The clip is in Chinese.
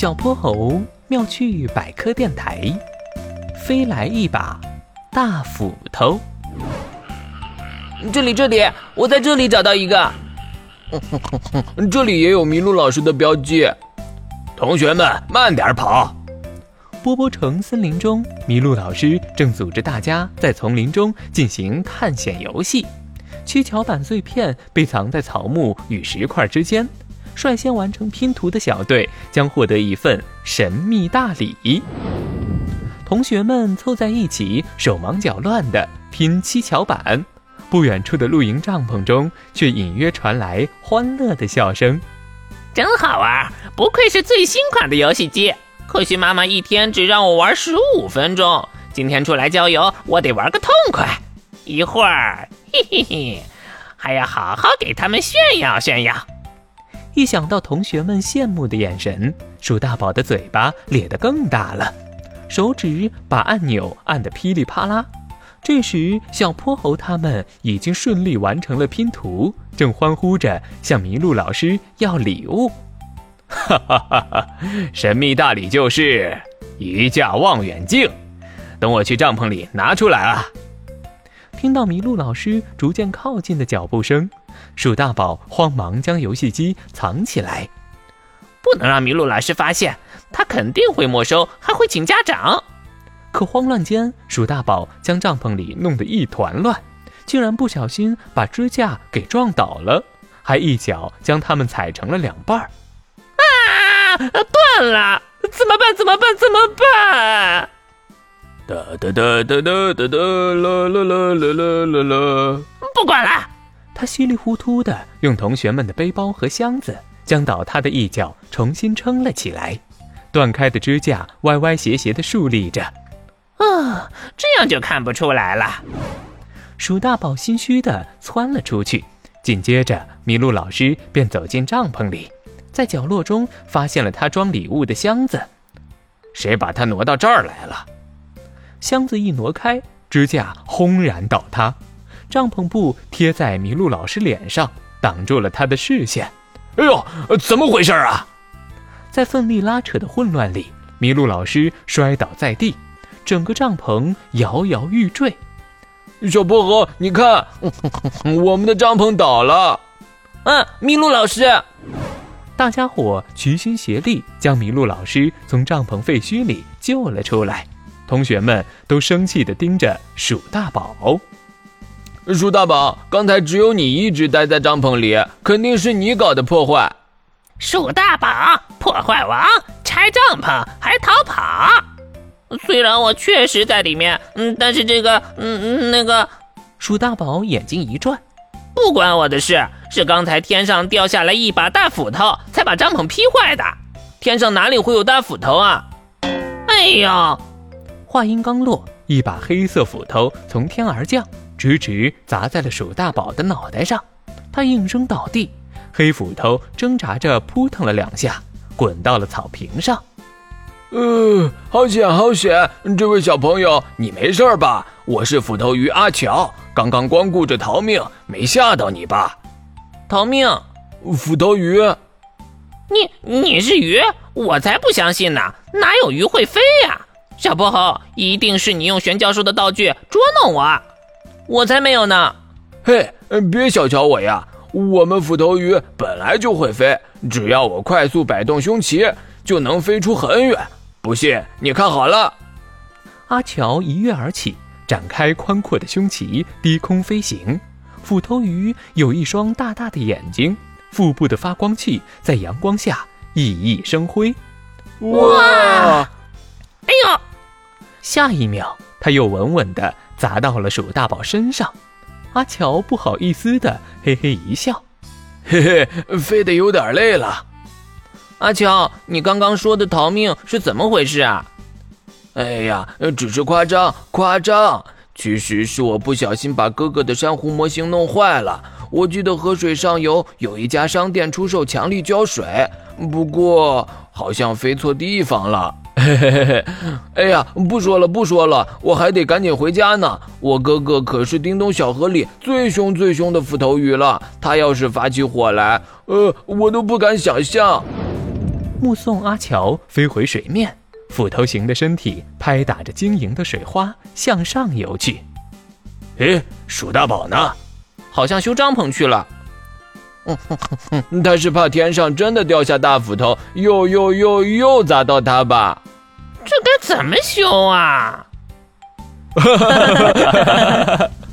小泼猴妙趣百科电台，飞来一把大斧头。这里，这里，我在这里找到一个。这里也有麋鹿老师的标记。同学们，慢点跑！波波城森林中，麋鹿老师正组织大家在丛林中进行探险游戏。七巧板碎片被藏在草木与石块之间。率先完成拼图的小队将获得一份神秘大礼。同学们凑在一起，手忙脚乱地拼七巧板。不远处的露营帐篷中，却隐约传来欢乐的笑声。真好玩，不愧是最新款的游戏机。可惜妈妈一天只让我玩十五分钟。今天出来郊游，我得玩个痛快。一会儿，嘿嘿嘿，还要好好给他们炫耀炫耀。一想到同学们羡慕的眼神，鼠大宝的嘴巴咧得更大了，手指把按钮按得噼里啪啦。这时，小泼猴他们已经顺利完成了拼图，正欢呼着向麋鹿老师要礼物。哈哈哈哈！神秘大礼就是一架望远镜，等我去帐篷里拿出来啊！听到麋鹿老师逐渐靠近的脚步声。鼠大宝慌忙将游戏机藏起来，不能让麋鹿老师发现，他肯定会没收，还会请家长。可慌乱间，鼠大宝将帐篷里弄得一团乱，竟然不小心把支架给撞倒了，还一脚将它们踩成了两半儿。啊！断了！怎么办？怎么办？怎么办？哒哒哒哒哒哒哒啦啦啦啦啦啦！不管了。他稀里糊涂地用同学们的背包和箱子将倒塌的一角重新撑了起来，断开的支架歪歪斜斜地竖立着。啊，这样就看不出来了。鼠大宝心虚地窜了出去，紧接着麋鹿老师便走进帐篷里，在角落中发现了他装礼物的箱子。谁把它挪到这儿来了？箱子一挪开，支架轰然倒塌。帐篷布贴在麋鹿老师脸上，挡住了他的视线。哎呦，怎么回事啊？在奋力拉扯的混乱里，麋鹿老师摔倒在地，整个帐篷摇摇欲坠。小薄荷，你看，我们的帐篷倒了。嗯，麋鹿老师，大家伙齐心协力将麋鹿老师从帐篷废墟里救了出来。同学们都生气地盯着鼠大宝。鼠大宝，刚才只有你一直待在帐篷里，肯定是你搞的破坏。鼠大宝，破坏王，拆帐篷还逃跑。虽然我确实在里面，嗯，但是这个，嗯嗯，那个，鼠大宝眼睛一转，不关我的事，是刚才天上掉下来一把大斧头，才把帐篷劈坏的。天上哪里会有大斧头啊？哎呦！话音刚落，一把黑色斧头从天而降。直直砸在了鼠大宝的脑袋上，他应声倒地，黑斧头挣扎着扑腾了两下，滚到了草坪上。呃，好险好险！这位小朋友，你没事吧？我是斧头鱼阿乔，刚刚光顾着逃命，没吓到你吧？逃命？斧头鱼？你你是鱼？我才不相信呢！哪有鱼会飞呀？小泼猴，一定是你用玄教授的道具捉弄我。我才没有呢！嘿，别小瞧我呀！我们斧头鱼本来就会飞，只要我快速摆动胸鳍，就能飞出很远。不信，你看好了。阿乔一跃而起，展开宽阔的胸鳍，低空飞行。斧头鱼有一双大大的眼睛，腹部的发光器在阳光下熠熠生辉。哇！哎呦！下一秒，他又稳稳的。砸到了鼠大宝身上，阿乔不好意思的嘿嘿一笑，嘿嘿，飞得有点累了。阿乔，你刚刚说的逃命是怎么回事啊？哎呀，只是夸张，夸张。其实是我不小心把哥哥的珊瑚模型弄坏了。我记得河水上游有一家商店出售强力胶水，不过好像飞错地方了。嘿嘿嘿嘿，哎呀，不说了不说了，我还得赶紧回家呢。我哥哥可是叮咚小河里最凶最凶的斧头鱼了，他要是发起火来，呃，我都不敢想象。目送阿乔飞回水面，斧头形的身体拍打着晶莹的水花向上游去。诶，鼠大宝呢？好像修帐篷去了。他是怕天上真的掉下大斧头，又又又又砸到他吧？怎么修啊？